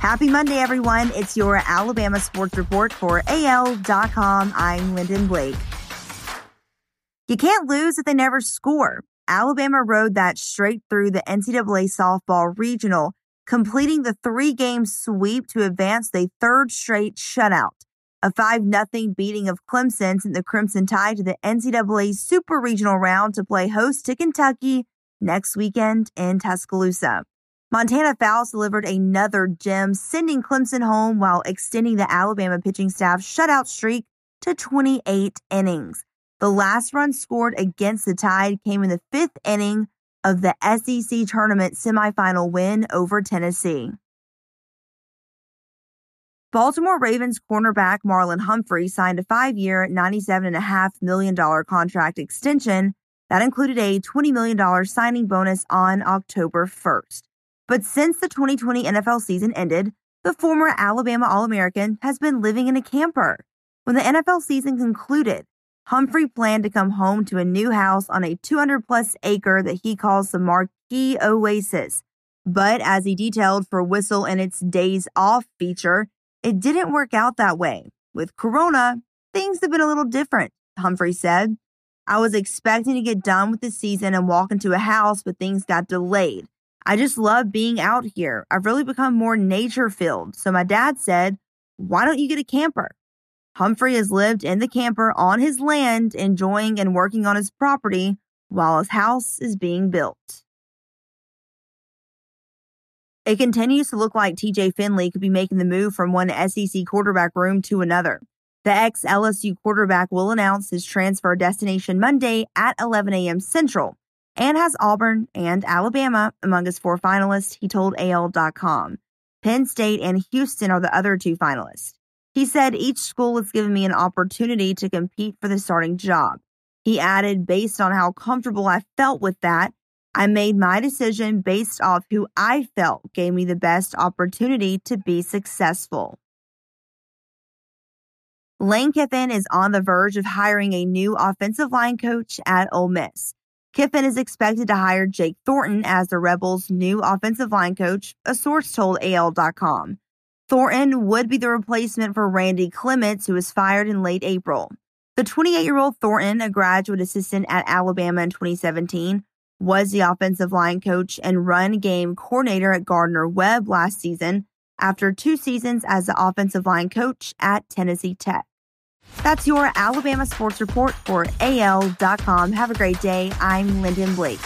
Happy Monday, everyone. It's your Alabama Sports Report for AL.com. I'm Lyndon Blake. You can't lose if they never score. Alabama rode that straight through the NCAA softball regional, completing the three game sweep to advance the third straight shutout. A 5 0 beating of Clemson sent the Crimson Tide to the NCAA Super Regional round to play host to Kentucky next weekend in Tuscaloosa. Montana Fouts delivered another gem, sending Clemson home while extending the Alabama pitching staff shutout streak to 28 innings. The last run scored against the Tide came in the fifth inning of the SEC tournament semifinal win over Tennessee. Baltimore Ravens cornerback Marlon Humphrey signed a five year, $97.5 million contract extension that included a $20 million signing bonus on October 1st. But since the 2020 NFL season ended, the former Alabama All American has been living in a camper. When the NFL season concluded, Humphrey planned to come home to a new house on a 200 plus acre that he calls the Marquee Oasis. But as he detailed for Whistle in its Days Off feature, it didn't work out that way. With Corona, things have been a little different, Humphrey said. I was expecting to get done with the season and walk into a house, but things got delayed. I just love being out here. I've really become more nature filled. So my dad said, Why don't you get a camper? Humphrey has lived in the camper on his land, enjoying and working on his property while his house is being built. It continues to look like TJ Finley could be making the move from one SEC quarterback room to another. The ex LSU quarterback will announce his transfer destination Monday at 11 a.m. Central and has Auburn and Alabama among his four finalists, he told AL.com. Penn State and Houston are the other two finalists. He said each school has given me an opportunity to compete for the starting job. He added, based on how comfortable I felt with that, I made my decision based off who I felt gave me the best opportunity to be successful. Lane Kiffin is on the verge of hiring a new offensive line coach at Ole Miss. Kiffin is expected to hire Jake Thornton as the Rebels' new offensive line coach, a source told AL.com. Thornton would be the replacement for Randy Clements, who was fired in late April. The 28 year old Thornton, a graduate assistant at Alabama in 2017, was the offensive line coach and run game coordinator at Gardner Webb last season after two seasons as the offensive line coach at Tennessee Tech. That's your Alabama Sports Report for AL.com. Have a great day. I'm Lyndon Blake.